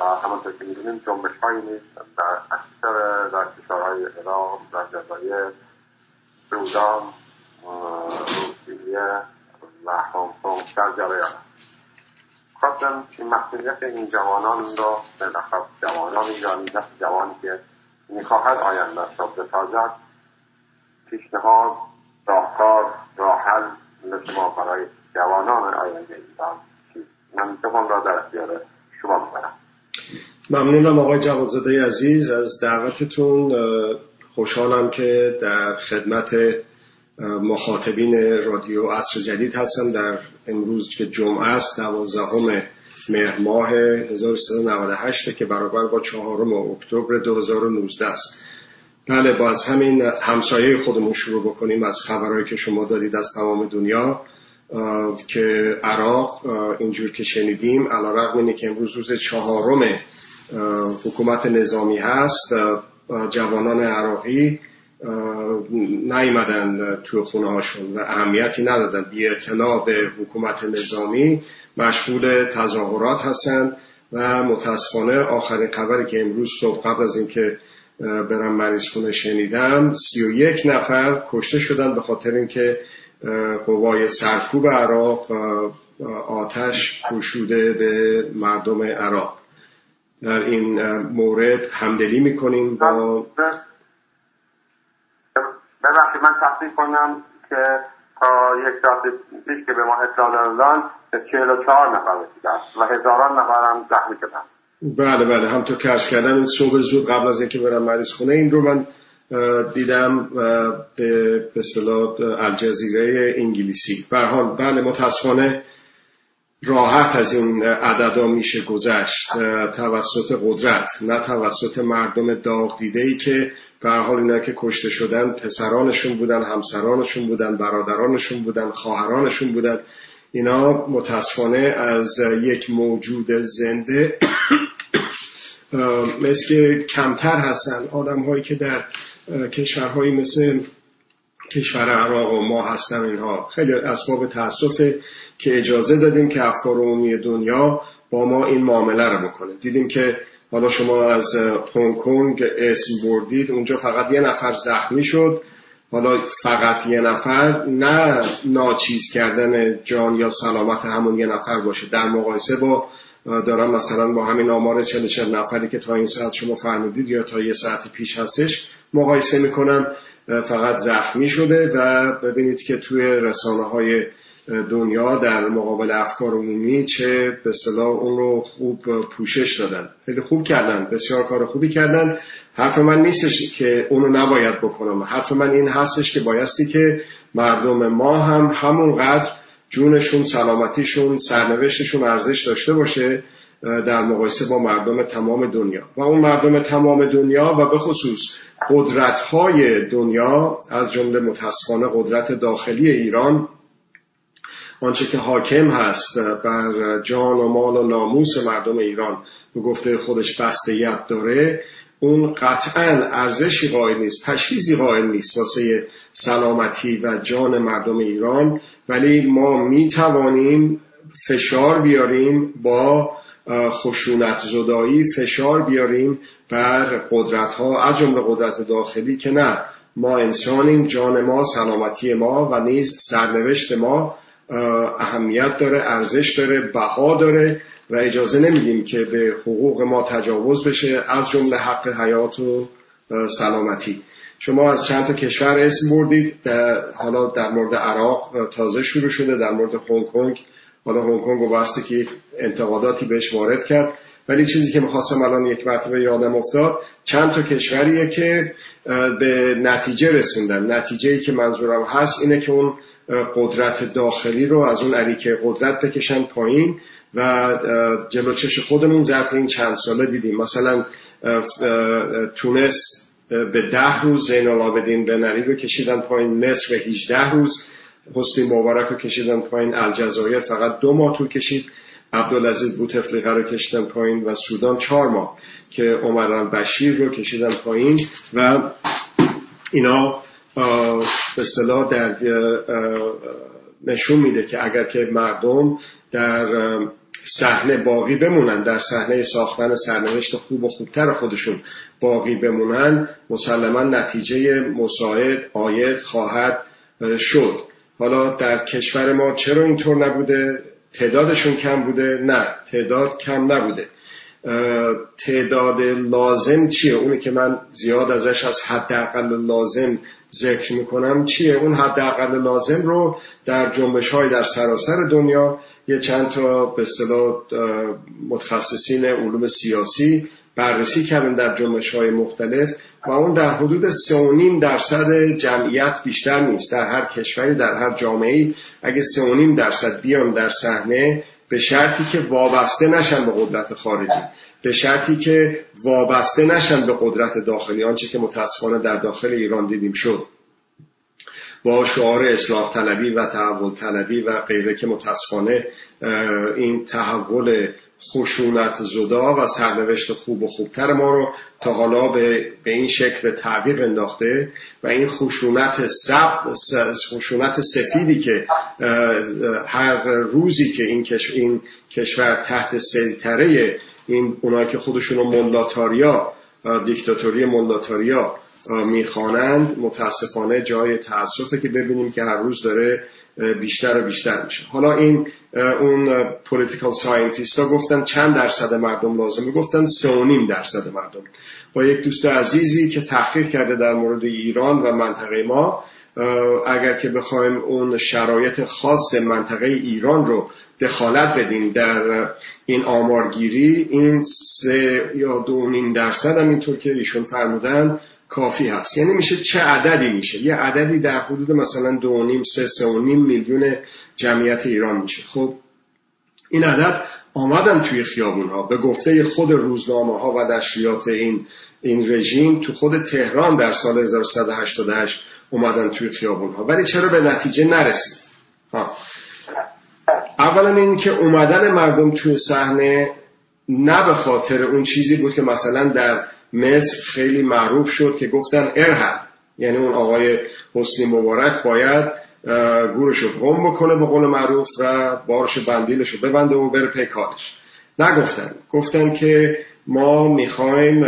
همانطور که می‌دونیم جنبش هایی نیست در اکثر در کشورهای ایران در جزایر سودان روسیه و هنگ کنگ در جریان خواستم این مسئولیت این جوانان را نخب جوانان ایرانی دست جوانی که می‌خواهد آینده را بسازد پیشنهاد راهکار راه حل مثل ما برای جوانان آینده ایران من را در اختیار شما می‌برم ممنونم آقای جوادزاده عزیز. از دعوتتون خوشحالم که در خدمت مخاطبین رادیو عصر جدید هستم. در امروز که جمعه است دوازدهم مهر ماه 1398 که برابر با چهارم اکتبر 2019 است. بله با از همین همسایه خودمون شروع بکنیم. از خبرهایی که شما دادید از تمام دنیا که عراق اینجور که شنیدیم علا رقم اینه که امروز روز چهارم حکومت نظامی هست جوانان عراقی نیمدن توی خونه هاشون و اهمیتی ندادن. بی اطلاع به حکومت نظامی مشغول تظاهرات هستن و متاسفانه آخرین خبری که امروز صبح قبل از اینکه برم مریض خونه شنیدم سی و یک نفر کشته شدن به خاطر اینکه قوای سرکوب عراق آتش پوشوده به مردم عراق. در این مورد همدلی می‌کنیم با ببخشید من تصدیق کنم که تا یک ساعت پیش که به ما اطلاع دادن به چهل و چهار نفر رسیده و هزاران نفر هم زخمی شدن. بله بله همطور که ارز کردم این صبح زود قبل از اینکه برم مریض خونه این رو من دیدم به به الجزیره انگلیسی. برحال بله متاسفانه راحت از این عددا میشه گذشت. توسط قدرت نه توسط مردم داغ دیده ای که به حال اینا که کشته شدن پسرانشون بودن همسرانشون بودن برادرانشون بودن خواهرانشون بودن. اینا متاسفانه از یک موجود زنده مثل کمتر هستن آدم هایی که در کشورهایی مثل کشور عراق و ما هستن اینها. خیلی اسباب تاسفه که اجازه دادیم که افکار عمومی دنیا با ما این معامله رو بکنه. دیدیم که حالا شما از هنگ کنگ اسم بردید اونجا فقط یه نفر زخمی شد. حالا فقط یه نفر نه ناچیز کردن جان یا سلامت همون یه نفر باشه. در مقایسه با دارم مثلا با همین آمار چند چند نفری که تا این ساعت شما فرمودید یا تا یه ساعت پیش هستش مقایسه می‌کنم فقط زخمی شده و ببینید که توی رسانه های دنیا در مقابل افکار عمومی چه به صلاح اون رو خوب پوشش دادن. خیلی خوب کردن بسیار کار خوبی کردن. حرف من نیستش که اونو نباید بکنم. حرف من این هستش که بایستی که مردم ما هم همونقدر جونشون سلامتیشون سرنوشتشون ارزش داشته باشه در مقایسه با مردم تمام دنیا. و اون مردم تمام دنیا و به خصوص قدرت های دنیا از جمله متاسفانه قدرت داخلی ایران آنچه که حاکم هست بر جان و مال و ناموس مردم ایران به گفته خودش بستیت داره اون قطعا ارزشی قائل نیست پشیزی قائل نیست واسه سلامتی و جان مردم ایران. ولی ما می توانیم فشار بیاریم با خشونت زدایی فشار بیاریم بر قدرت ها از جمله قدرت داخلی که نه. ما انسانیم جان ما سلامتی ما و نیز سرنوشت ما اهمیت داره ارزش داره بها داره و اجازه نمیدیم که به حقوق ما تجاوز بشه. از جمله حق حیات و سلامتی. شما از چند تا کشور اسم بردید حالا در مورد عراق تازه شروع شده در مورد هنگ کنگ. حالا هنگ کنگ و که انتقاداتی بهش وارد کرد. ولی چیزی که می‌خواستم الان یک مرتبه یادم افتاد چند تا کشوریه که به نتیجه رسوندن. نتیجه ای که منظورم هست اینه که اون قدرت داخلی رو از اون عریکه قدرت بکشن پایین و جلو چش خودمون ظرف این چند ساله دیدیم. مثلا تونس به ده روز زین العابدین به نری رو کشیدن پایین مصر به 18 روز. حسنی مبارک رو کشیدن پایین الجزایر فقط دو ماه طول کشید. عبدالعزیز بوتفلیقه رو کشیدن پایین و سودان چهار ماه که عمر بشیر رو کشیدن پایین و اینا به اصطلاح در نشون میده که اگر که مردم در صحنه باقی بمونن. در صحنه ساختن سرنوشت خوب و خوبتر خودشون باقی بمونن مسلما نتیجه مساعد آید خواهد شد. حالا در کشور ما چرا اینطور نبوده؟ تعدادشون کم بوده؟ نه تعداد کم نبوده. تعداد لازم چیه؟ اونی که من زیاد ازش از حداقل لازم ذکر می‌کنم چیه؟ اون حداقل لازم رو در جنبش های در سراسر دنیا یه چند تا به اصطلاح متخصصین علوم سیاسی بررسی کردن در جنبش های مختلف و اون در حدود 3.5 درصد جمعیت بیشتر نیست. در هر کشوری در هر جامعه اگه 3.5 درصد بیان در صحنه به شرطی که وابسته نشن به قدرت خارجی. به شرطی که وابسته نشن به قدرت داخلی. آنچه که متاسفانه در داخل ایران دیدیم شد. با شعار اصلاح طلبی و تحول طلبی و غیره که متاسفانه این تحول خشونت زدا و سرنوشت خوب و خوبتر ما رو تا حالا به, به این شکل تعویق انداخته و این خشونت سب خشونت سفیدی که هر روزی که این, این کشور تحت سیطره این اونایی که خودشون ملاتاریا دیکتاتوری ملاتاریا می‌خوانند متاسفانه جای تاسفه که ببینیم که هر روز داره بیشتر و بیشتر میشه. حالا این اون political scientist ها گفتن چند درصد مردم لازمه؟ گفتن نیم درصد مردم. با یک دوست عزیزی که تحقیق کرده در مورد ایران و منطقه ما اگر که بخوایم اون شرایط خاص منطقه ایران رو دخالت بدیم در این آمارگیری این سه یا دو نیم درصد هم اینطور که ایشون فرمودن کافی هست. یعنی میشه چه عددی میشه؟ یه عددی در حدود مثلا دو نیم سه سه و نیم میلیون جمعیت ایران میشه. خب این عدد آمدن توی خیابون ها به گفته خود روزنامه ها و نشریات این این رژیم تو خود تهران در سال 1188 اومدن توی خیابون ها ولی چرا به نتیجه نرسید؟ ها. اولا این که اومدن مردم توی صحنه نه به خاطر اون چیزی بود که مثلا در مصر خیلی معروف شد که گفتن ارهب. یعنی اون آقای حسنی مبارک باید گورش رو گم بکنه به قول معروف و بارش بندیلش رو ببنده و بره پی کارش. نگفتن. گفتن که ما می‌خوایم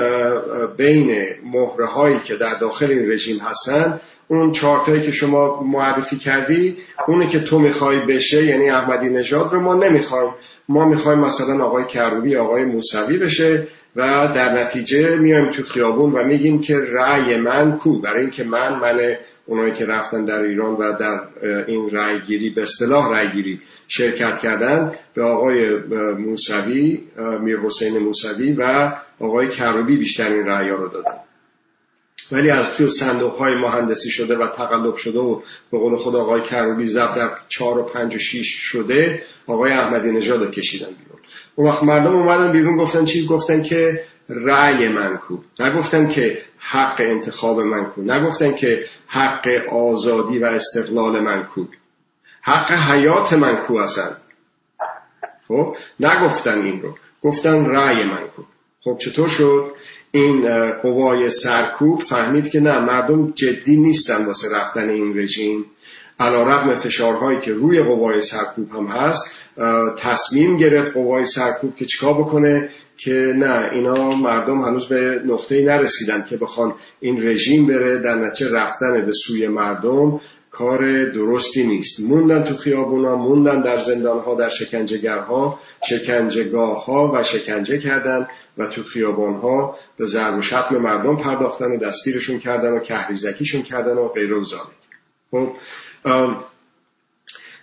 بین مهره هایی که در داخل این رژیم هستن اون چارتایی که شما معرفی کردی اونی که تو می‌خوای بشه یعنی احمدی نژاد رو ما نمی‌خوایم. ما می‌خوایم مثلا آقای کروبی آقای موسوی بشه. و در نتیجه میایم تو خیابون و میگیم که رأی من کو؟ برای اینکه من من اونایی که رفتن در ایران و در این رأی گیری به اصطلاح رأی گیری شرکت کردن به آقای موسوی میر حسین موسوی و آقای کروبی بیشتر این رأی رو دادن. ولی از توی صندوق های مهندسی شده و تقلب شده و به قول خود آقای کروبی زب در چهار و پنج و شیش شده آقای احمدی نژاد کشیدن بیرون. اون وقت مردم اومدن بیرون گفتن چی؟ گفتن که رأی من کو. نگفتن که حق انتخاب من کو. نگفتن که حق آزادی و استقلال من کو. حق حیات من کو اصلا. خب؟ نگفتن این رو. گفتن رأی من کو. خب چطور شد؟ این قوای سرکوب فهمید که نه مردم جدی نیستن واسه رفتن این رژیم. علا رقم فشارهایی که روی قوای سرکوب هم هست تصمیم گرفت قوای سرکوب که چیکار بکنه که نه اینا مردم هنوز به نقطه نرسیدن که بخوان این رژیم بره در نتیجه رفتن به سوی مردم کار درستی نیست. موندن تو خیابونا موندن در زندانها در شکنجهگرها شکنجهگاه ها و شکنجه کردن و تو خیابانها به ضرب و شتم مردم پرداختن و دستگیرشون کردن و کهریزکیشون کردن و غیر و خب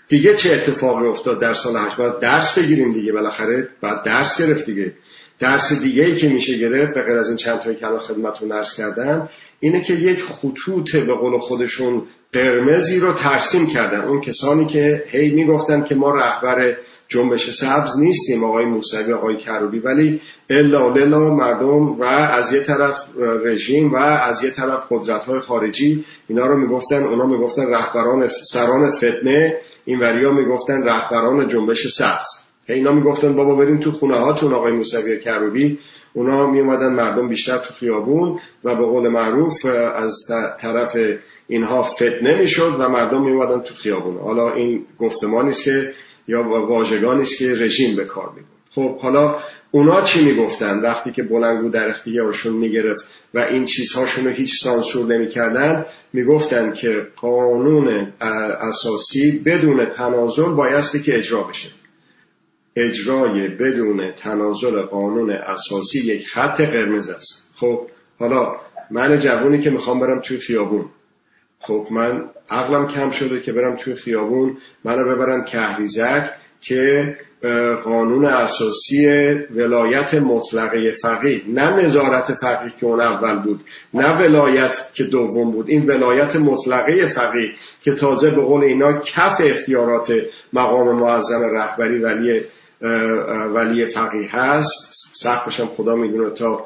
دیگه چه اتفاقی افتاد در سال هشت؟ باید درس بگیریم دیگه بالاخره بعد درس گرفت دیگه. درس دیگه ای که میشه گرفت به غیر از این چند تایی که الان خدمتتون درس کردم اینه که یک خطوط به قول خودشون قرمزی رو ترسیم کردن. اون کسانی که هی می‌گفتن که ما رهبر جنبش سبز نیستیم آقای موسوی آقای کروبی. ولی الا للا مردم و از یه طرف رژیم و از یه طرف قدرت های خارجی اینا رو می‌گفتن اونا می‌گفتن رهبران سران فتنه این وریا می‌گفتن رهبران جنبش سبز. اینا می‌گفتن بابا بریم تو خونه هاتون آقای موسوی کروبی. اونا می مردم بیشتر تو خیابون و به قول معروف از طرف اینها فتنه می‌شد و مردم می تو خیابون. حالا این گفتمانی که یا واژگانی است که رژیم به کار می‌برد. خب حالا اونا چی می‌گفتن؟ وقتی که بلنگو در اختیارشون می‌گرفت و این چیزهاشون رو هیچ سانسور نمی‌کردن می‌گفتن که قانون اساسی بدون تنازل بایستی که اجرا بشه. اجرای بدون تنازل قانون اساسی یک خط قرمز است. خب حالا من جوونی که می‌خوام برم توی خیابون. خب من عقلم کم شده که برم توی خیابون منو ببرن کهریزک که قانون اساسی ولایت مطلقه فقیه. نه نظارت فقیه که اون اول بود نه ولایت که دوم بود. این ولایت مطلقه فقیه که تازه به قول اینا کف اختیارات مقام معظم رهبری ولی ولی فقیه هست. سقفش هم خدا می‌دونه تا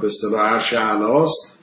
به اصطلاح عرش علاست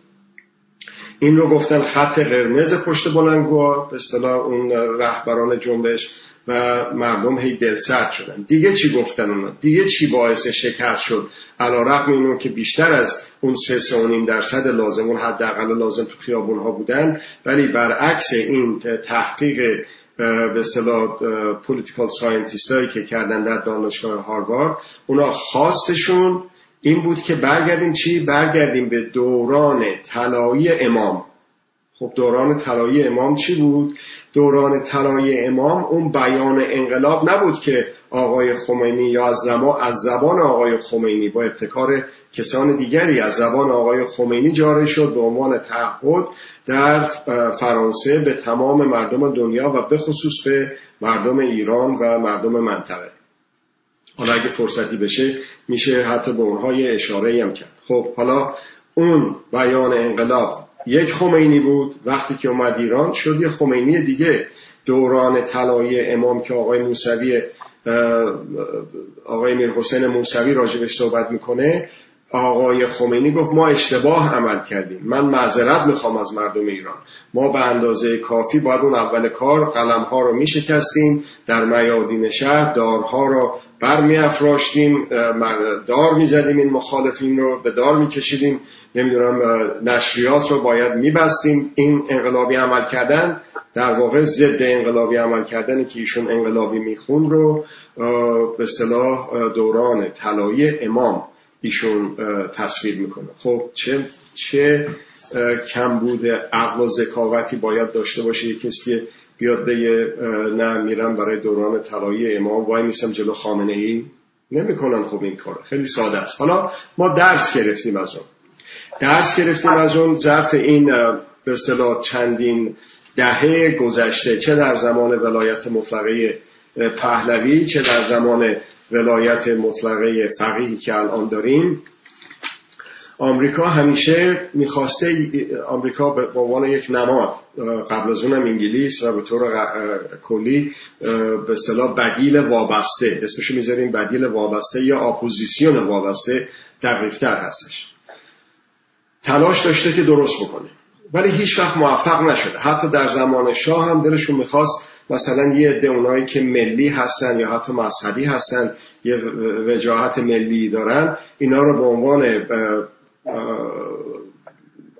این رو گفتن خط قرمز پشت بلنگوها به اصطلاح اون رهبران جنبش و مردم هی دلسرد شدن. دیگه چی گفتن اونا؟ دیگه چی باعث شکست شد؟ علی رغم اینو که بیشتر از اون سه سه درصد لازم اون حداقل لازم تو خیابون ها بودن ولی برعکس این تحقیق به اصطلاح political scientist هایی که کردن در دانشگاه هاروارد اونا خواستشون این بود که برگردیم چی؟ برگردیم به دوران طلایی امام. خب دوران طلایی امام چی بود؟ دوران طلایی امام اون بیان انقلاب نبود که آقای خمینی یا از زمان از زبان آقای خمینی با ابتکار کسان دیگری از زبان آقای خمینی جاری شد به عنوان تعهد در فرانسه به تمام مردم دنیا و به خصوص به مردم ایران و مردم منطقه. حالا اگه فرصتی بشه میشه حتی به اونها یه اشاره هم کرد. خب حالا اون بیان انقلاب یک خمینی بود. وقتی که اومد ایران شد یه خمینی دیگه. دوران طلایی امام که آقای موسوی آقای میر حسین موسوی راجبش صحبت می‌کنه آقای خمینی گفت ما اشتباه عمل کردیم. من معذرت می‌خوام از مردم ایران. ما به اندازه کافی باید اون اول کار قلم ها رو میشکستیم در میادین شهر دارها رو برمی افراشتیم دار می‌زدیم این مخالفین رو به دار میکشیدیم. نمی‌دونم نشریات رو باید میبستیم. این انقلابی عمل کردن در واقع ضد انقلابی عمل کردن که ایشون انقلابی میخون رو به اصطلاح دوران طلایی امام ایشون تصویر می‌کنه. خب چه چه کمبود عقل و ذکاوتی باید داشته باشه؟ یه کسی که بیاد بگه نه میرم برای دوران طلایی امام وای میسم جلو خامنه ای نمی‌کنن خب این کار خیلی ساده است. حالا ما درس گرفتیم از اون. درس گرفتیم از اون ظرف این به اصطلاح چندین دهه گذشته. چه در زمان ولایت مطلقه پهلوی چه در زمان ولایت مطلقه فقیهی که الان داریم. آمریکا همیشه می‌خواسته آمریکا به عنوان یک نماد قبل از اونم انگلیس و به طور کلی به اصطلاح بدیل وابسته اسمشو می‌ذاریم بدیل وابسته یا اپوزیسیون وابسته دقیقتر هستش. تلاش داشته که درست بکنه. ولی هیچ وقت موفق نشده. حتی در زمان شاه هم دلشون می‌خواست مثلا یه عده اونایی که ملی هستن یا حتی مذهبی هستن یه وجاهت ملی دارن اینا رو به عنوان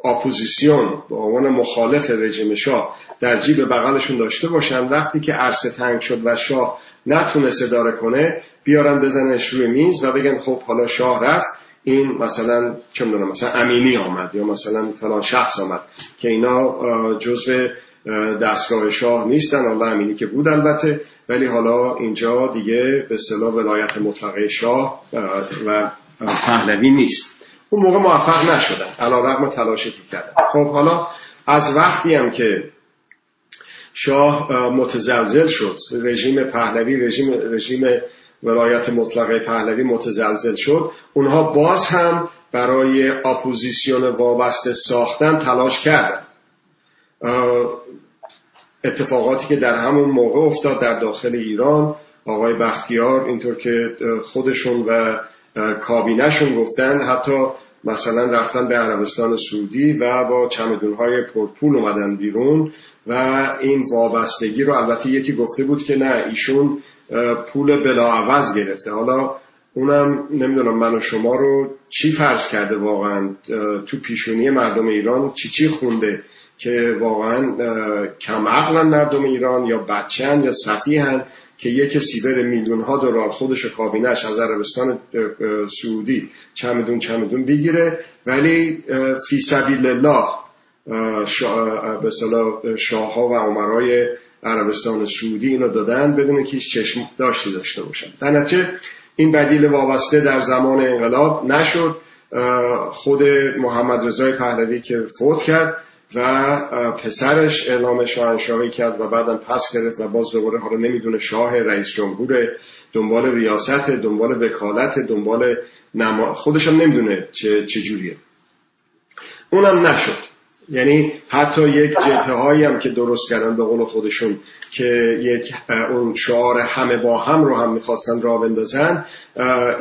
اپوزیسیون به عنوان مخالف رژیم شاه در جیب بغلشون داشته باشن وقتی که عرصه تنگ شد و شاه نتونست اداره کنه بیارن بزنش روی میز و بگن خب حالا شاه رفت. این مثلا چه می‌دونم مثلا امینی آمد یا مثلا فلان شخص آمد که اینا جزو دستگاه شاه نیستن. الله امینی که بود البته. ولی حالا اینجا دیگه به اصطلاح ولایت مطلقه شاه و پهلوی نیست. اون موقع موفق نشدن علا رقم تلاشی که کردن خب حالا از وقتی هم که شاه متزلزل شد رژیم پهلوی رژیم رژیم ولایت مطلقه پهلوی متزلزل شد اونها باز هم برای اپوزیسیون وابسته ساختن تلاش کردن. اتفاقاتی که در همون موقع افتاد در داخل ایران آقای بختیار اینطور که خودشون و کابینهشون گفتن حتی مثلا رفتن به عربستان سعودی و با چمدونهای پرپول اومدن بیرون و این وابستگی رو البته یکی گفته بود که نه ایشون پول بلاعوض گرفته. حالا اونم نمی‌دونم من و شما رو چی فرض کرده واقعا؟ تو پیشونی مردم ایران چی چی خونده که واقعا کم عقلن مردم ایران یا بچهن یا هن که یک کسی بره میلیون ها دلار خودش و کابینش از عربستان سعودی چمدون چمدون بگیره. ولی فی سبیل الله به شاه ها و عمرای عربستان سعودی اینو دادن بدون که هیچ چشم داشتی داشته باشن. در این بدیل وابسته در زمان انقلاب نشد. خود محمد رضای پهلوی که فوت کرد و پسرش اعلام شاهنشاهی کرد و بعدم پس گرفت و باز دوباره حالا نمی‌دونه شاه رئیس جمهور دنبال ریاست دنبال وکالت دنبال نما خودشم نمی‌دونه چه چجوریه اونم نشد. یعنی حتی یک جبهه هایی هم که درست کردن به قول خودشون که یک اون شعار همه با هم رو هم می‌خواستن را بندازن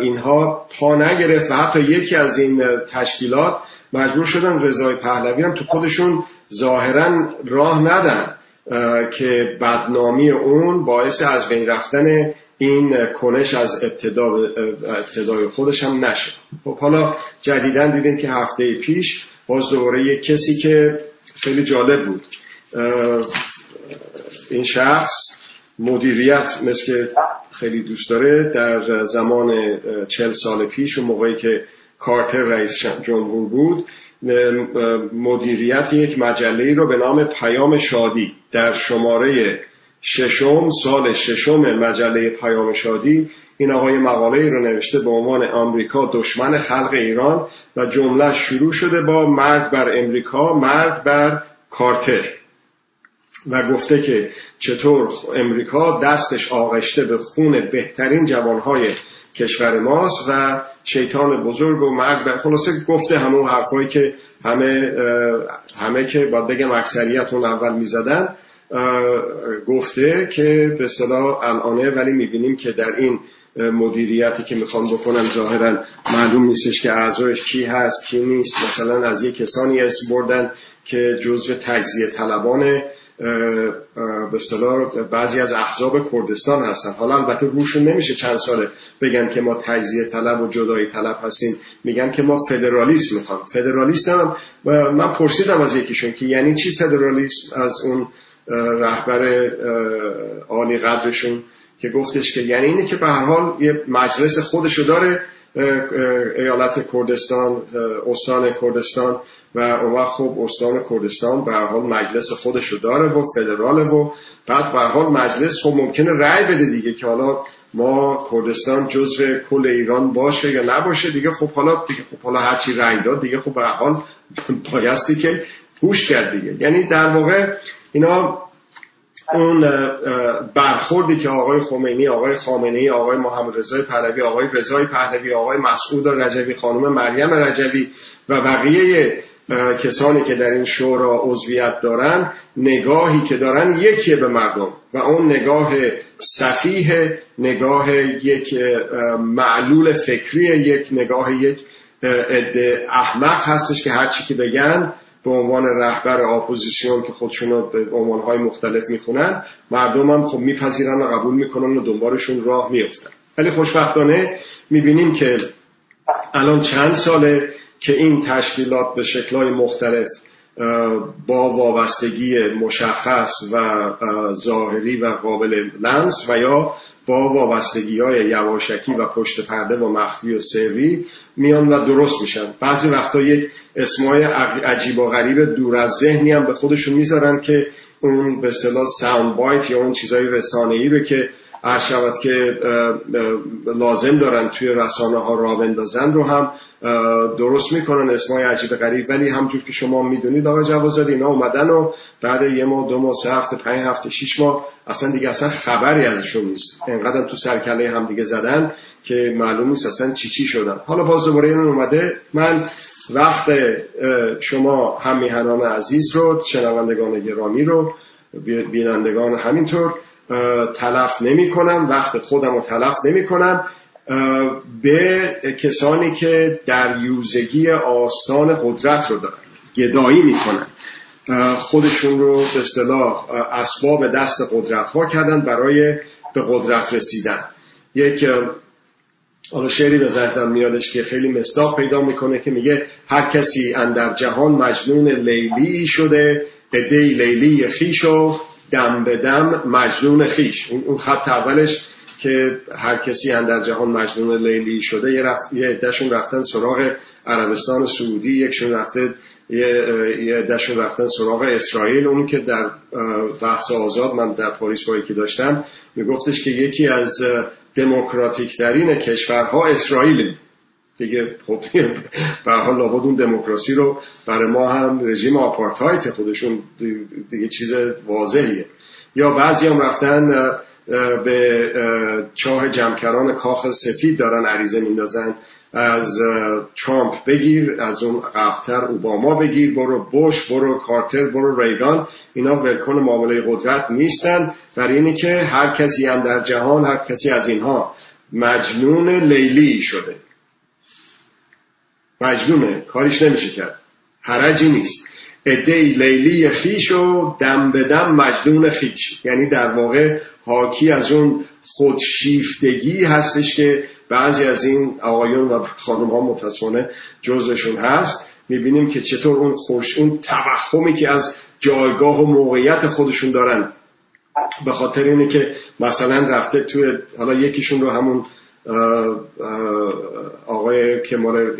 اینها پا نگرفت و حتی یکی از این تشکیلات مجبور شدن رضای پهلوی هم تو خودشون ظاهرا راه ندن که بدنامی اون باعث از بین رفتن این کنش از ابتدا ابتدای خودش هم نشه. خب حالا جدیدن دیدیم که هفته پیش باز دوباره یک کسی که خیلی جالب بود این شخص مدیریت مثل خیلی دوست داره در زمان چل سال پیش و موقعی که کارتر رئیس جمهور بود مدیریت یک مجله رو به نام پیام شادی در شماره ششم سال ششم مجله پیام شادی این آقای مقاله رو نوشته به عنوان آمریکا دشمن خلق ایران و جمله شروع شده با مرگ بر امریکا مرگ بر کارتر. و گفته که چطور امریکا دستش آغشته به خون بهترین جوانهای کشور ماست و شیطان بزرگ و مرگ بر خلاصه گفته همون حرفایی که همه همه که باید بگم اکثریت اون اول می‌زدن گفته که به صلاح الانه ولی می‌بینیم که در این مدیریتی که می‌خوام بکنم ظاهرا معلوم نیستش که اعضایش کی هست کی نیست. مثلا از یه کسانی اسم بردن که جزو تجزیه طلبان به اصطلاح بعضی از احزاب کردستان هستن. حالا البته روشون نمیشه چند ساله بگن که ما تجزیه طلب و جدایی طلب هستیم. میگن که ما فدرالیسم می‌خوام. فدرالیست هم من پرسیدم از یکیشون که یعنی چی فدرالیسم؟ از اون رهبر عالی قدرشون که گفتش که یعنی اینه که به هر حال یه مجلس خودشو داره ایالت کردستان استان کردستان. و اون وقت خب استان کردستان به حال مجلس خودشو داره و فدراله و بعد به حال مجلس خب ممکنه رأی بده دیگه که حالا ما کردستان جزو کل ایران باشه یا نباشه دیگه خب حالا دیگه خب حالا هرچی رأی داد دیگه خب به حال بایستی که گوش کرد دیگه. یعنی در واقع اینا اون برخوردی که آقای خمینی آقای خامنه آقای محمد رضای پهلوی آقای رضای پهلوی آقای مسعود رجوی خانم مریم رجوی و بقیه کسانی که در این شورا عضویت دارن نگاهی که دارن یکی به مردم و اون نگاه صفیح نگاه یک معلول فکری یک نگاه یک احمق هستش که هرچی که بگن به عنوان رهبر اپوزیسیون که خودشون رو به عنوانهای مختلف می‌خونن مردم هم خب میپذیرن و قبول می‌کنن و دنبالشون راه میفتن ولی خوشبختانه می‌بینیم که الان چند ساله که این تشکیلات به شکلهای مختلف با وابستگی مشخص و ظاهری و قابل لمس و یا با وابستگی های یواشکی و پشت پرده و مخفی و سری میان و درست میشن. بعضی وقتا یک اسمای عجیب و غریب دور از ذهنی هم به خودشون می‌ذارن که اون به اصطلاح ساوند بایت یا اون چیزای رسانه ای رو که شود که لازم دارن توی رسانه ها را بندازن رو هم درست می‌کنن اسمای عجیب غریب. ولی همجور که شما می‌دونید آقای جوازاد اینا اومدن و بعد یه ماه دو ماه سه هفته پنج هفته شیش ماه اصلا دیگه اصلا خبری ازشون نیست. انقدر تو سرکله هم دیگه زدن که معلوم نیست اصلا چی چی شدن. حالا باز دوباره این اومده. من وقت شما هم میهنان عزیز رو شنوندگان گرامی رو بینندگان همینطور تلف نمی کنم وقت خودم رو تلف نمی کنم به کسانی که در یوزگی آستان قدرت رو دارن گدایی می‌کنن. خودشون رو به اصطلاح اسباب دست قدرت ها کردن برای به قدرت رسیدن. یک حالا شعری به ذهنم میادش که خیلی مصداق پیدا می‌کنه که میگه هر کسی اندر جهان مجنون لیلی شده دی لیلی خیش و دم به دم مجنون خیش. اون خط اولش که هر کسی در جهان مجنون لیلی شده یه, رفت، یه رفتن سراغ عربستان سعودی یکشون رفته یه عدهشون رفتن سراغ اسرائیل. اون که در بحث آزاد من در پاریس با که داشتم میگفتش که یکی از دموکراتیک درین کشورها اسرائیل دیگه خب به حال لابد اون دموکراسی رو برای ما هم رژیم آپارتایت خودشون دیگه چیز واضحیه. یا بعضی هم رفتن به چاه جمکران کاخ سفید دارن عریضه میندازن از ترامپ بگیر از اون قبلتر اوباما بگیر برو بوش برو کارتر برو ریگان اینا ولکن معامله قدرت نیستن. برای اینی که هر کسی هم در جهان هر کسی از اینها مجنون لیلی شده. مجنونه کاریش نمیشه کرد. حرجی نیست. ادهی لیلی خیش و دم به دم مجنون خیش. یعنی در واقع حاکی از اون خودشیفتگی هستش که بعضی از این آقایون و خانم ها متاسفانه جزشون هست. می‌بینیم که چطور اون خوش اون توهمی که از جایگاه و موقعیت خودشون دارن. به خاطر اینه که مثلا رفته توی حالا یکیشون رو همون آقای که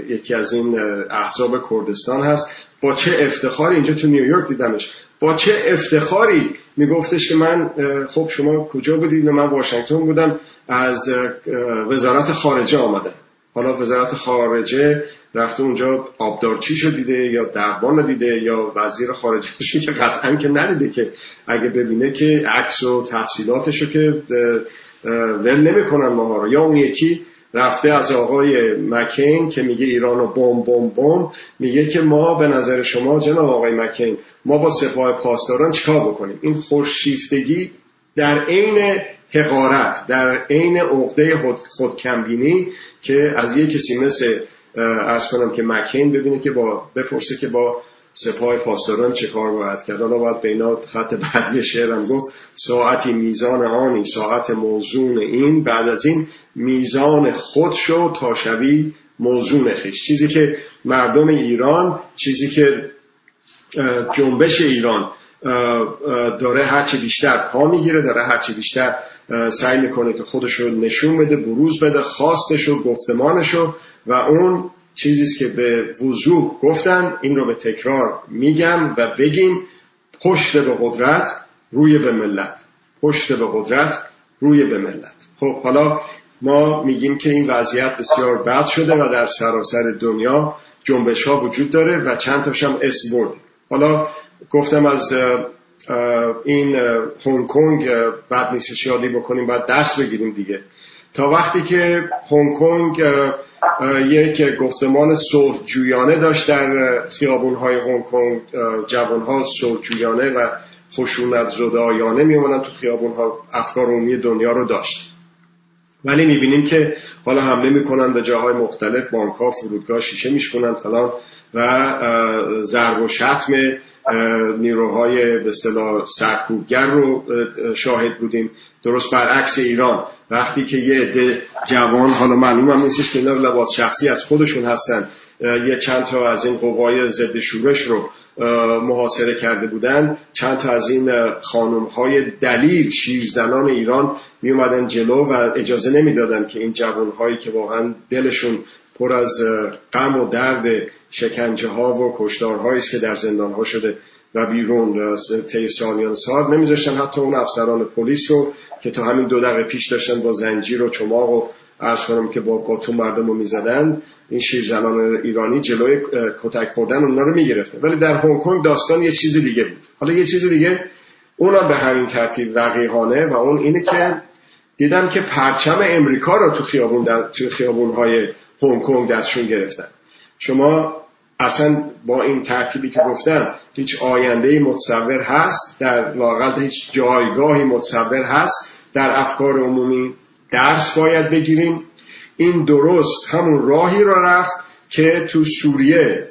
یکی از این احزاب کردستان هست با چه افتخاری اینجا تو نیویورک دیدمش. با چه افتخاری میگفتش که من خب شما کجا بودید؟ من واشنگتن بودم از وزارت خارجه آمدم. حالا وزارت خارجه رفته اونجا آبدارچی شو دیده یا دربان دیده یا وزیر خارجه که قطعا که ندیده که اگه ببینه که عکس و تفصیلاتشو که ول نمی‌کنن ما رو. یا اون یکی رفته از آقای مکین که میگه ایران رو بم بم بم میگه که ما به نظر شما جناب آقای مکین ما با سپاه پاسداران چیکار بکنیم؟ این خورشیفتگی در عین حقارت در عین عقده خود خودکمبینی که از یه کسی مثل ارز کنم که مکین ببینه که با بپرسه که با سپاه پاسداران چه کار باید کرد حالا باید بینا خط بعدی شعرم گفت ساعتی میزان آنی ساعت موزون این. بعد از این میزان خود شو تا شوی موزون خیش. چیزی که مردم ایران چیزی که جنبش ایران داره هرچی بیشتر پا می‌گیره داره هرچی بیشتر سعی می‌کنه که خودش رو نشون بده بروز بده خواستش و گفتمانش و اون چیزی که به وضوح گفتن این رو به تکرار میگم و بگیم پشت به قدرت روی به ملت. پشت به قدرت روی به ملت. خب حالا ما میگیم که این وضعیت بسیار بد شده و در سراسر دنیا جنبش ها وجود داره و چند تاش هم اسم برد. حالا گفتم از این هنگ کنگ بعد نیستش یادی بکنیم بعد دست بگیریم دیگه. تا وقتی که هنگ کنگ یک گفتمان جویانه داشت در خیابون های هنگ کنگ. ها جویانه و خشونت زدایانه میومدن تو خیابون ها افکار عمومی دنیا رو داشت. ولی می‌بینیم که حالا حمله می‌کنن به جاهای مختلف. بانک ها فرودگاه شیشه میشکنن فلان و ضرب و شتم نیروهای به اصطلاح سرکوبگر رو شاهد بودیم. درست برعکس ایران. وقتی که یه عده جوان حالا معلوم هم نیستش که لباس شخصی از خودشون هستن یه چند تا از این قوای ضد شورش رو محاصره کرده بودن. چند تا از این خانم های دلیل شیرزنان ایران می اومدن جلو و اجازه نمی‌دادن که این جوان هایی که واقعا دلشون پر از غم و درد شکنجه ها و کشتارهایی است که در زندان ها شده و بیرون طی سالیان سال نمیذاشتن حتی اون افسران پلیس رو که تا همین دو دقیقه پیش داشتن با زنجیر و چماق و ارز کنم که با باتون مردم رو می‌زدن این زنان ایرانی جلوی کتک خوردن اونا رو می‌گرفتن. ولی در هنگ کنگ داستان یه چیز دیگه بود. حالا یه چیز دیگه اونم به همین ترتیب وقیحانه و اون اینه که دیدم که پرچم امریکا رو تو خیابون تو خیابون های هنگ کنگ دستشون گرفتن. شما اصلا با این ترتیبی که گفتم هیچ آینده متصور هست در لاقل هیچ جایگاهی متصور هست در افکار عمومی درس باید بگیریم. این درست همون راهی را رفت که تو سوریه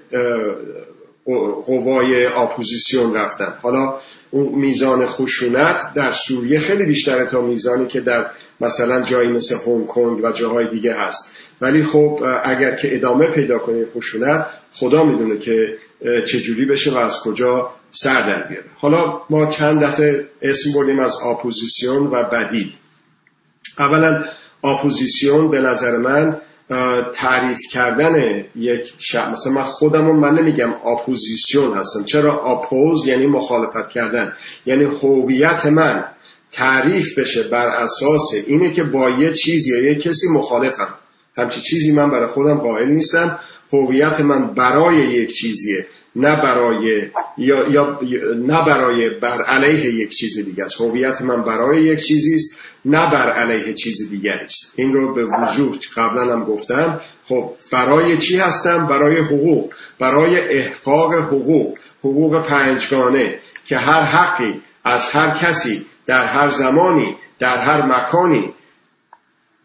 قوای اپوزیسیون رفتن. حالا اون میزان خشونت در سوریه خیلی بیشتره تا میزانی که در مثلا جایی مثل هنگ کنگ و جاهای دیگه هست. ولی خب اگر که ادامه پیدا کنه خشونت خدا می‌دونه که چجوری بشه و از کجا سر در بیاره. حالا ما چند دفعه اسم بردیم از اپوزیسیون و بدیل. اولا اپوزیسیون به نظر من تعریف کردن یک شب مثلا من خودم من نمیگم اپوزیسیون هستم. چرا oppose یعنی مخالفت کردن؟ یعنی هویت من تعریف بشه بر اساس اینه که با یه چیزی یا یه کسی مخالفم. همچی چیزی من برای خودم قائل نیستم. هویت من برای یک چیزیه. نه برای یا, یا نه برای بر علیه یک چیز دیگه است. هویت من برای یک چیزی است نه بر علیه چیز دیگری است. این رو به وجود قبلا هم گفتم. خب برای چی هستم؟ برای حقوق. برای احقاق حقوق. حقوق پنجگانه که هر حقی از هر کسی در هر زمانی در هر مکانی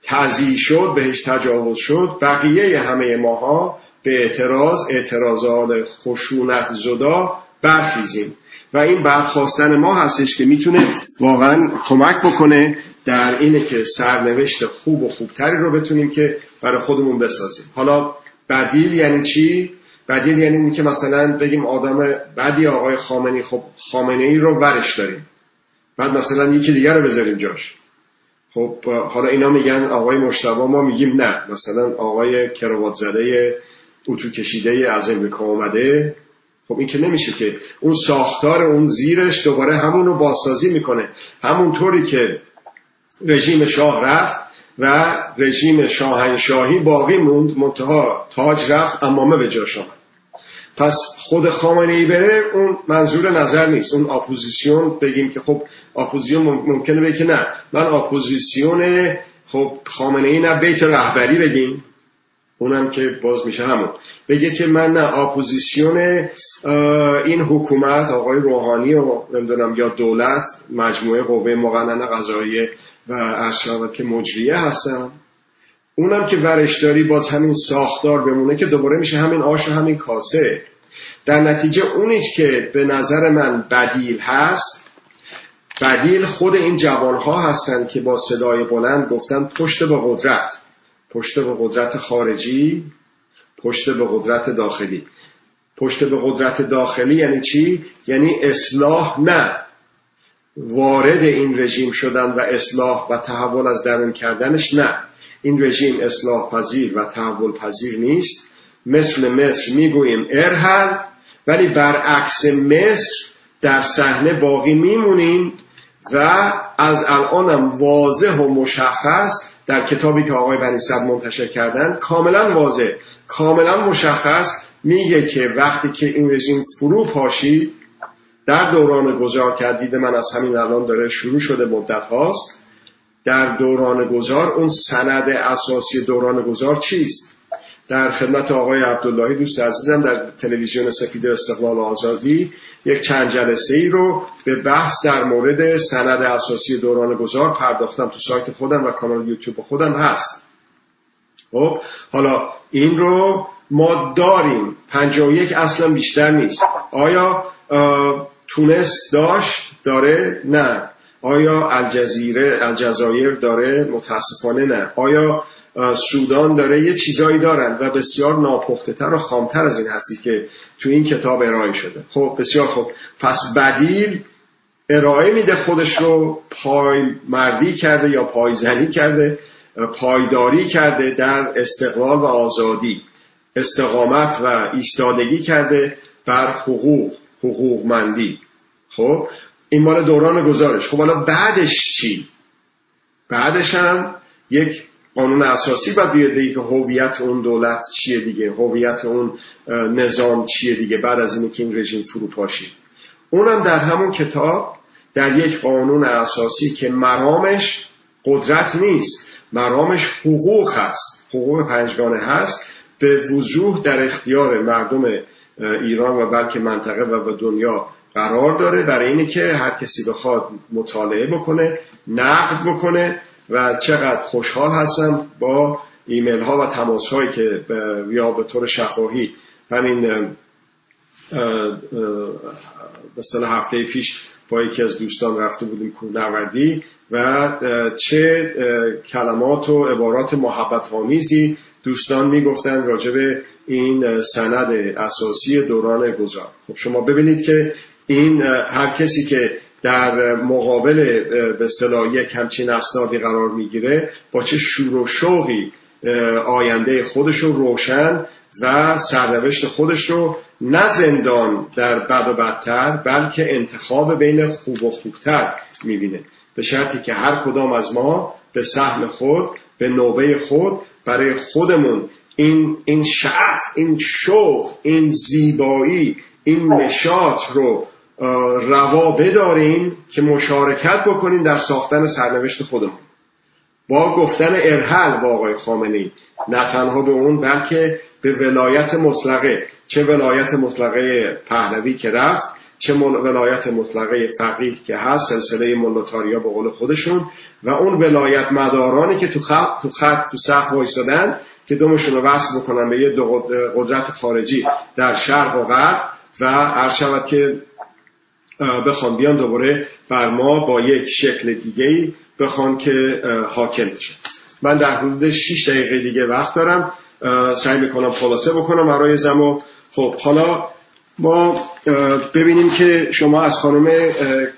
تضییع شد بهش تجاوز شد بقیه همه ماها به اعتراض اعتراضات خشونت زدا برخیزیم. و این برخواستن ما هستش که می‌تونه واقعا کمک بکنه در اینه که سرنوشت خوب و خوبتری رو بتونیم که برای خودمون بسازیم. حالا بدیل یعنی چی؟ بدیل یعنی اینی که مثلا بگیم آدم بدی آقای خامنی خب خامنه ای رو ورش داریم. بعد مثلا یکی دیگر رو بذاریم جاش. خب حالا اینا میگن آقای مشتبه ما میگیم نه. مثلا آقای کروات زده اتو کشیده از امریکا اومده. خب این که نمیشه که اون ساختار اون زیرش دوباره همون رو بازسازی می‌کنه. همونطوری که رژیم شاه رفت و رژیم شاهنشاهی باقی موند منتها تاج رفت عمامه به جاش آمد پس خود خامنه ای بره اون منظور نظر نیست. اون اپوزیسیون بگیم که خب اپوزیسیون ممکنه بگه که نه. من اپوزیسیون خب خامنه ای نه بیت رهبری بگیم. اونم که باز میشه همون. بگه که من نه اپوزیسیون این حکومت آقای روحانی و نمی‌دونم یا دولت مجموعه قوه مقننه قضاییه و ارشاد که مجریه هستم اونم که ورشداری باز همین ساختار بمونه که دوباره میشه همین آش و همین کاسه. در نتیجه اونیش که به نظر من بدیل هست بدیل خود این جوانها هستن که با صدای بلند گفتن پشت به قدرت. پشت به قدرت خارجی پشت به قدرت داخلی. پشت به قدرت داخلی یعنی چی؟ یعنی اصلاح نه. وارد این رژیم شدن و اصلاح و تحول از درون کردنش نه. این رژیم اصلاح پذیر و تحول پذیر نیست. مثل مصر می‌گوییم ارحل ولی برعکس مصر در صحنه باقی میمونیم و از الانم واضح و مشخص در کتابی که آقای بنی منتشر کردن کاملا واضح کاملا مشخص میگه که وقتی که این رژیم فرو پاشید در دوران گذار کردید من از همین الان داره شروع شده مدت هاست در دوران گذار اون سند اساسی دوران گذار چیست؟ در خدمت آقای عبداللهی دوست عزیزم در تلویزیون سپید استقلال آزادی یک چند جلسه ای رو به بحث در مورد سند اساسی دوران گذار پرداختم تو سایت خودم و کانال یوتیوب خودم هست. خب حالا این رو ما داریم. یک اصلا بیشتر نیست. آیا تونس داشت؟ داره؟ نه. آیا الجزیره الجزایر داره؟ متاسفانه نه. آیا سودان داره یه چیزایی دارن و بسیار ناپخته تر و خامتر از این هستی که تو این کتاب ارائه شده. خب بسیار خوب. پس بدیل ارائه میده خودش رو پای مردی کرده یا پایزنی کرده پایداری کرده در استقلال و آزادی. استقامت و ایستادگی کرده بر حقوق حقوقمندی. خب این مال دوران گزارش. خب حالا بعدش چی؟ بعدش هم یک قانون اساسی باید بیاد بگه که هویت اون دولت چیه دیگه؟ هویت اون نظام چیه دیگه؟ بعد از اینکه این رژیم فروپاشید اونم در همون کتاب در یک قانون اساسی که مرامش قدرت نیست مرامش حقوق هست. حقوق پنجگانه هست. به وضوح در اختیار مردم ایران و بلکه منطقه و دنیا قرار داره. برای اینه که هر کسی بخواد مطالعه بکنه نقد بکنه و چقدر خوشحال هستم با ایمیل ها و تماس هایی که یا به طور شفاهی همین مثلا هفته پیش با یکی از دوستان رفته بودیم کوهنوردی و چه کلمات و عبارات محبت آمیزی دوستان می‌گفتن راجع به این سند اساسی دوران گذار. خب شما ببینید که این هر کسی که در مقابل به اصطلاح یک همچین اسنادی قرار می‌گیره با چه شور و شوقی آینده خودش رو روشن و سرنوشت خودش رو نه زندان در بد و بدتر بلکه انتخاب بین خوب و خوبتر می‌بینه. به شرطی که هر کدام از ما به سهم خود به نوبه خود برای خودمون این این شعف این شوق این زیبایی این نشاط رو روا بداریم که مشارکت بکنیم در ساختن سرنوشت خودمون. با گفتن ارحل با آقای خامنی نه تنها به اون بلکه به ولایت مطلقه. چه ولایت مطلقه پهلوی که رفت چه ولایت مطلقه فقیه که هست سلسله ملوتاریا به قول خودشون. و اون ولایت مدارانی که تو خط تو خط تو سخت وایسادن که دومشون رو وصل بکنن به یه قدرت خارجی در شرق و غرب. و هر شود که بخوان بیان دوباره بر ما با یک شکل دیگه ای بخوان که حاکم بشه. من در حدود 6 دقیقه دیگه وقت دارم. سعی می‌کنم خلاصه بکنم برای زمان خب حالا ما ببینیم که شما از خانم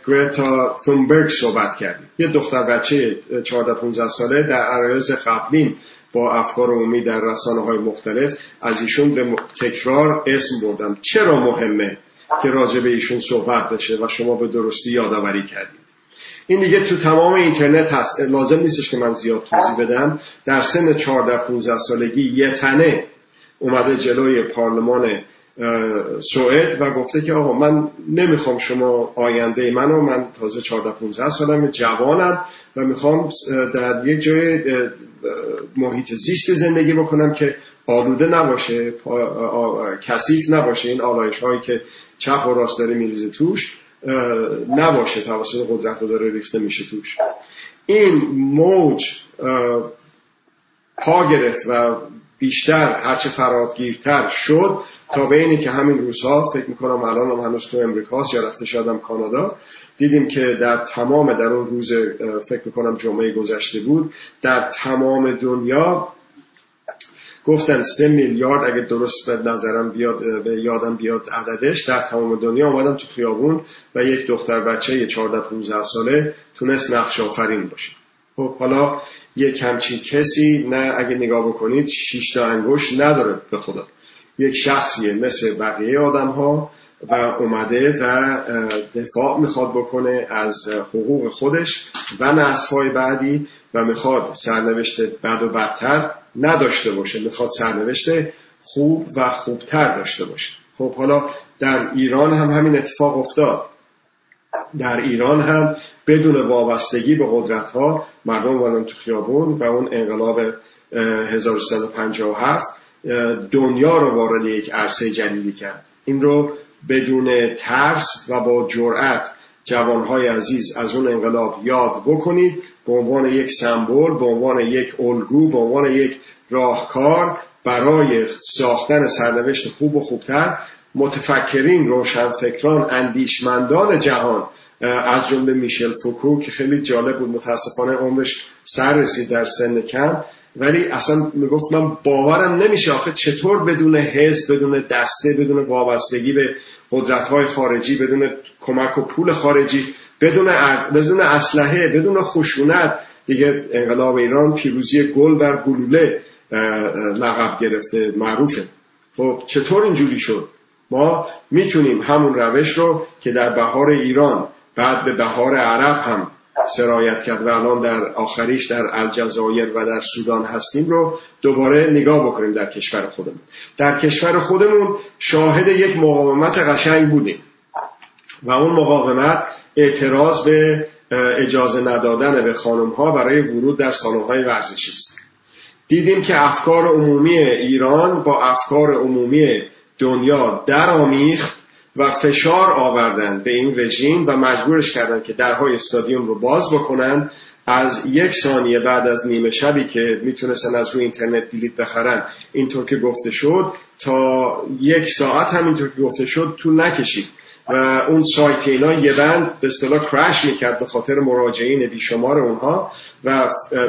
گریتا تونبرگ صحبت کردیم یه دختر بچه 14-15 ساله در عرایز قبلین با افکار عمومی در رسانه های مختلف از ایشون به تکرار اسم بردم. چرا مهمه؟ که راجع به ایشون صحبت بشه و شما به درستی یادآوری کردید. این دیگه تو تمام اینترنت هست. لازم نیستش که من زیاد توضیح بدم. در سن 14 15 سالگی یه تنه اومده جلوی پارلمان سوئد و گفته که آقا من نمی‌خوام شما آینده منو من تازه 14 15 سالم جوانم و می‌خوام در یک جای محیط زیست زندگی بکنم که آلوده نباشه کثیف نباشه. این آلایش هایی که چپ و راست داره میریزه توش نباشه توسط قدرت داره ریخته میشه توش. این موج پا گرفت و بیشتر هرچه فرادگیرتر شد تا به اینی که همین روزها فکر می‌کنم الان هم هنوز تو امریکاست یا رفته شدم کانادا دیدیم که در تمام در اون روز فکر می‌کنم جمعه گذشته بود در تمام دنیا گفتن سه میلیارد اگه درست به نظرم بیاد به یادم بیاد عددش در تمام دنیا آمدن تو خیابون و یک دختر بچه 14 15 ساله تونست نقش آفرین باشه. خب حالا یک همچین کسی نه اگه نگاه بکنید شش تا انگوش نداره به خدا. یک شخصیه مثل بقیه آدم ها و اومده و دفاع می‌خواد بکنه از حقوق خودش و نسل بعدی و می‌خواد سرنوشت بد و بدتر نداشته باشه می‌خواد سرنوشت خوب و خوبتر داشته باشه. خب حالا در ایران هم همین اتفاق افتاد. در ایران هم بدون وابستگی به قدرت ها مردم اومدن تو خیابون و اون انقلاب 1357 دنیا رو وارد یک عرصه جدیدی کرد. این رو بدون ترس و با جرأت جوانهای عزیز از اون انقلاب یاد بکنید. به عنوان یک سمبل به عنوان یک الگو به عنوان یک راهکار برای ساختن سرنوشت خوب و خوبتر متفکرین روشنفکران اندیشمندان جهان از جمله میشل فوکو که خیلی جالب بود متاسفانه عمرش سر رسید در سن کم. ولی اصلا می‌گفت من باورم نمیشه آخه چطور بدون حزب بدون دسته بدون وابستگی به قدرت های خارجی بدون کمک و پول خارجی بدون بدون اسلحه بدون خشونت. دیگه انقلاب ایران پیروزی گل بر گلوله لقب گرفته معروفه. خب چطور اینجوری شد؟ ما می‌تونیم همون روش رو که در بهار ایران بعد به بهار عرب هم سرایت کرد و الان در آخریش در الجزایر و در سودان هستیم رو دوباره نگاه بکنیم در کشور خودمون. در کشور خودمون شاهد یک مقاومت قشنگ بودیم. و اون مقاومت اعتراض به اجازه ندادن به خانم ها برای ورود در سالن های ورزشی است. دیدیم که افکار عمومی ایران با افکار عمومی دنیا درآمیخت و فشار آوردن به این رژیم و مجبورش کردن که درهای استادیوم رو باز بکنن. از یک ثانیه بعد از نیمه شبی که می‌تونستن از روی اینترنت بلیط بخرن اینطور که گفته شد تا یک ساعت همینطور که گفته شد تو نکشید. و اون سایت اینا یه بند به اصطلاح کرش می‌کرد به خاطر مراجعین بیشمار اونها و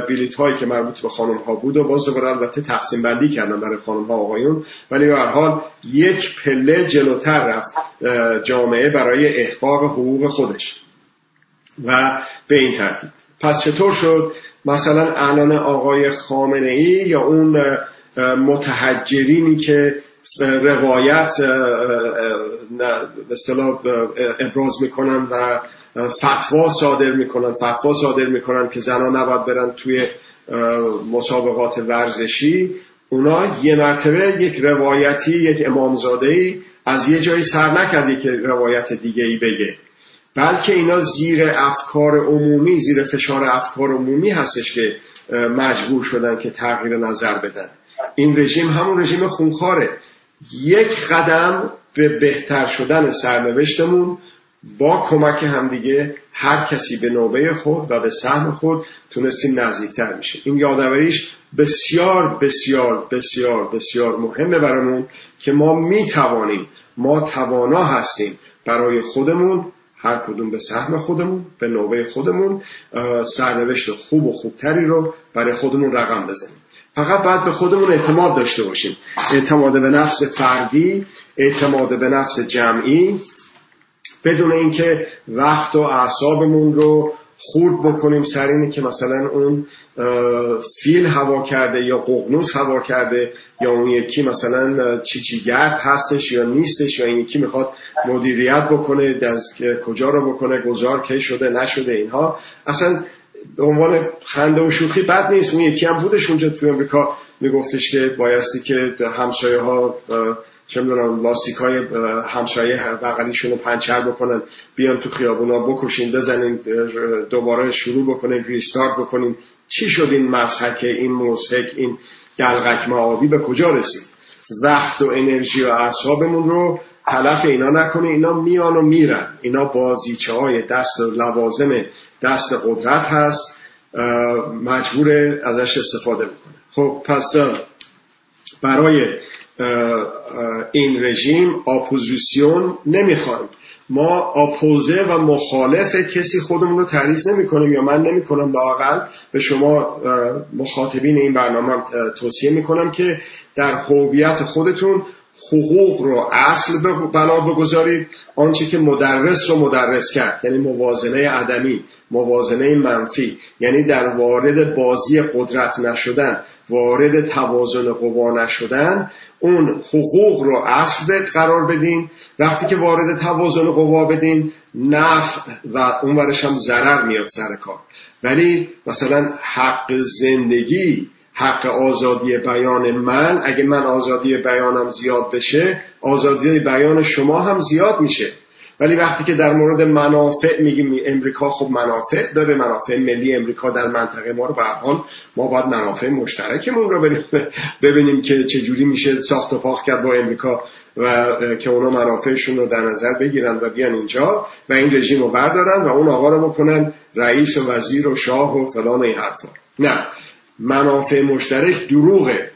بلیت هایی که مربوط به خانم ها بود و باز دوباره البته تقسیم بندی کردن برای خانم ها آقایون. ولی به حال یک پله جلوتر رفت جامعه برای احقاق حقوق خودش و به این ترتیب. پس چطور شد؟ مثلا الان آقای خامنه ای یا اون متحجرینی که روایت به اصطلاح ابراز می‌کنن و فتوا صادر می‌کنن. فتوا صادر می‌کنن که زنان نباید برن توی مسابقات ورزشی. اونا یه مرتبه یک روایتی یک امامزاده ای از یه جایی سر نکرده که روایت دیگه ای بگه. بلکه اینا زیر افکار عمومی زیر فشار افکار عمومی هستش که مجبور شدن که تغییر نظر بدن. این رژیم همون رژیم خونخواره. یک قدم به بهتر شدن سرنوشتمون با کمک همدیگه هر کسی به نوبه خود و به سهم خود تونستیم نزدیکتر میشه این یادآوریش بسیار بسیار بسیار بسیار مهمه برامون که ما می‌توانیم ما توانا هستیم برای خودمون هر کدوم به سهم خودمون به نوبه خودمون سرنوشت خوب و خوبتری رو برای خودمون رقم بزنیم. فقط باید به خودمون اعتماد داشته باشیم. اعتماد به نفس فردی اعتماد به نفس جمعی بدون اینکه وقت و اعصابمون رو خورد بکنیم سر اینه که مثلا اون فیل هوا کرده یا ققنوس هوا کرده یا اون یکی مثلا چیچیگرد هستش یا نیستش یا این یکی می‌خواد مدیریت بکنه از کجا رو بکنه گذار کی شده نشده اینها. اصلا به عنوان خنده و شوخی بد نیست. اون یکی هم بودش اونجا توی امریکا میگفتش که بایستی که همسایه ها چه می‌دونم لاستیک های همسایه بغلیشون رو پنچر بکنن بیان تو خیابونا بکشین بزنین دوباره شروع بکنین restart بکنین. چی شد این مضحک این مضحک این دلقک مآبی به کجا رسید؟ وقت و انرژی و اعصابمون رو تلف اینا نکنه. اینا میان و میرن. اینا بازیچه های دست و لوازم دست قدرت هست مجبور ازش استفاده بکنه خب پس برای این رژیم اپوزیسیون نمی‌خوایم ما اپوزه و مخالف کسی خودمون رو تعریف نمی کنیم یا من نمی کنم لاقل به شما مخاطبین این برنامه توصیه می کنم که در هویت خودتون حقوق رو اصل بنا بگذارید آنچه که مدرس رو مدرس کرد. یعنی موازنه عدمی موازنه منفی. یعنی در وارد بازی قدرت نشدن وارد توازن قوا نشدن اون حقوق رو اصل قرار بدین. وقتی که وارد توازن قوا بدین نفع و اون ورش هم ضرر میاد سر کار. ولی مثلا حق زندگی حق آزادی بیان من. اگه من آزادی بیانم زیاد بشه آزادی بیان شما هم زیاد میشه. ولی وقتی که در مورد منافع میگیم امریکا خب منافع داره منافع ملی امریکا در منطقه ما رو به حال ما باید منافع مشترکمون رو ببینیم که چجوری میشه ساخت و پاخت کرد با امریکا و که اونا منافعشون رو در نظر بگیرن و بیان اینجا و این رژیم رو بردارن و اون آقا رو بکنن رئیس و وزیر و شاه و فلان این حرفا. نه. منافع مشترک دروغه.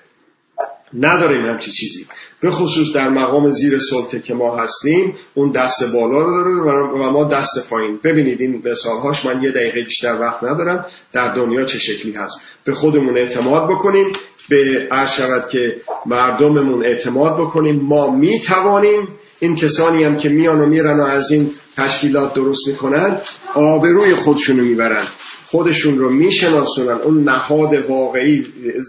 نداریم همچی چیزی. به خصوص در مقام زیر سلطه که ما هستیم اون دست بالا رو داره و ما دست پایین. ببینید این مثالهاش من یه دقیقه بیشتر وقت ندارم. در دنیا چه شکلی هست؟ به خودمون اعتماد بکنیم. به عرض که مردممون اعتماد بکنیم. ما می‌توانیم این کسانی هم که میان و میرن و از این تشکیلات درست می‌کنن آبروی خودشونو می‌برن. خودشون رو میشناسونن. اون نهاد واقعی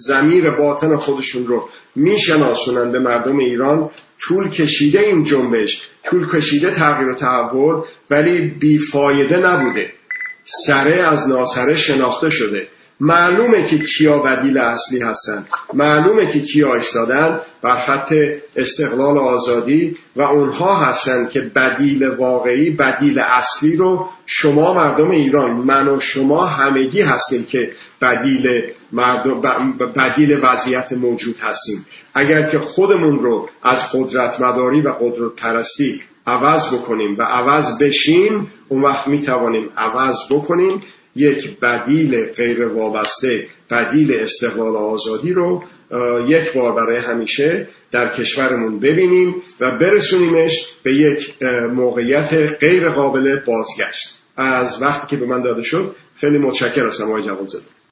زمیر باطن خودشون رو میشناسونن به مردم ایران. طول کشیده این جنبش. طول کشیده تغییر و تحول ولی بیفایده نبوده. سره از ناسره شناخته شده. معلومه که کیا بدیل اصلی هستن معلومه که کیا ایستادن بر خط استقلال و آزادی و اونها هستن که بدیل واقعی بدیل اصلی رو شما مردم ایران من و شما همگی هستیم که بدیل, بدیل وضعیت موجود هستیم. اگر که خودمون رو از قدرت مداری و قدرت پرستی عوض بکنیم و عوض بشیم اون وقت می توانیم عوض بکنیم. یک بدیل غیر وابسته بدیل استقلال آزادی رو یک بار برای همیشه در کشورمون ببینیم و برسونیمش به یک موقعیت غیر قابل بازگشت. از وقتی که به من داده شد خیلی متشکر هستم آقای جوان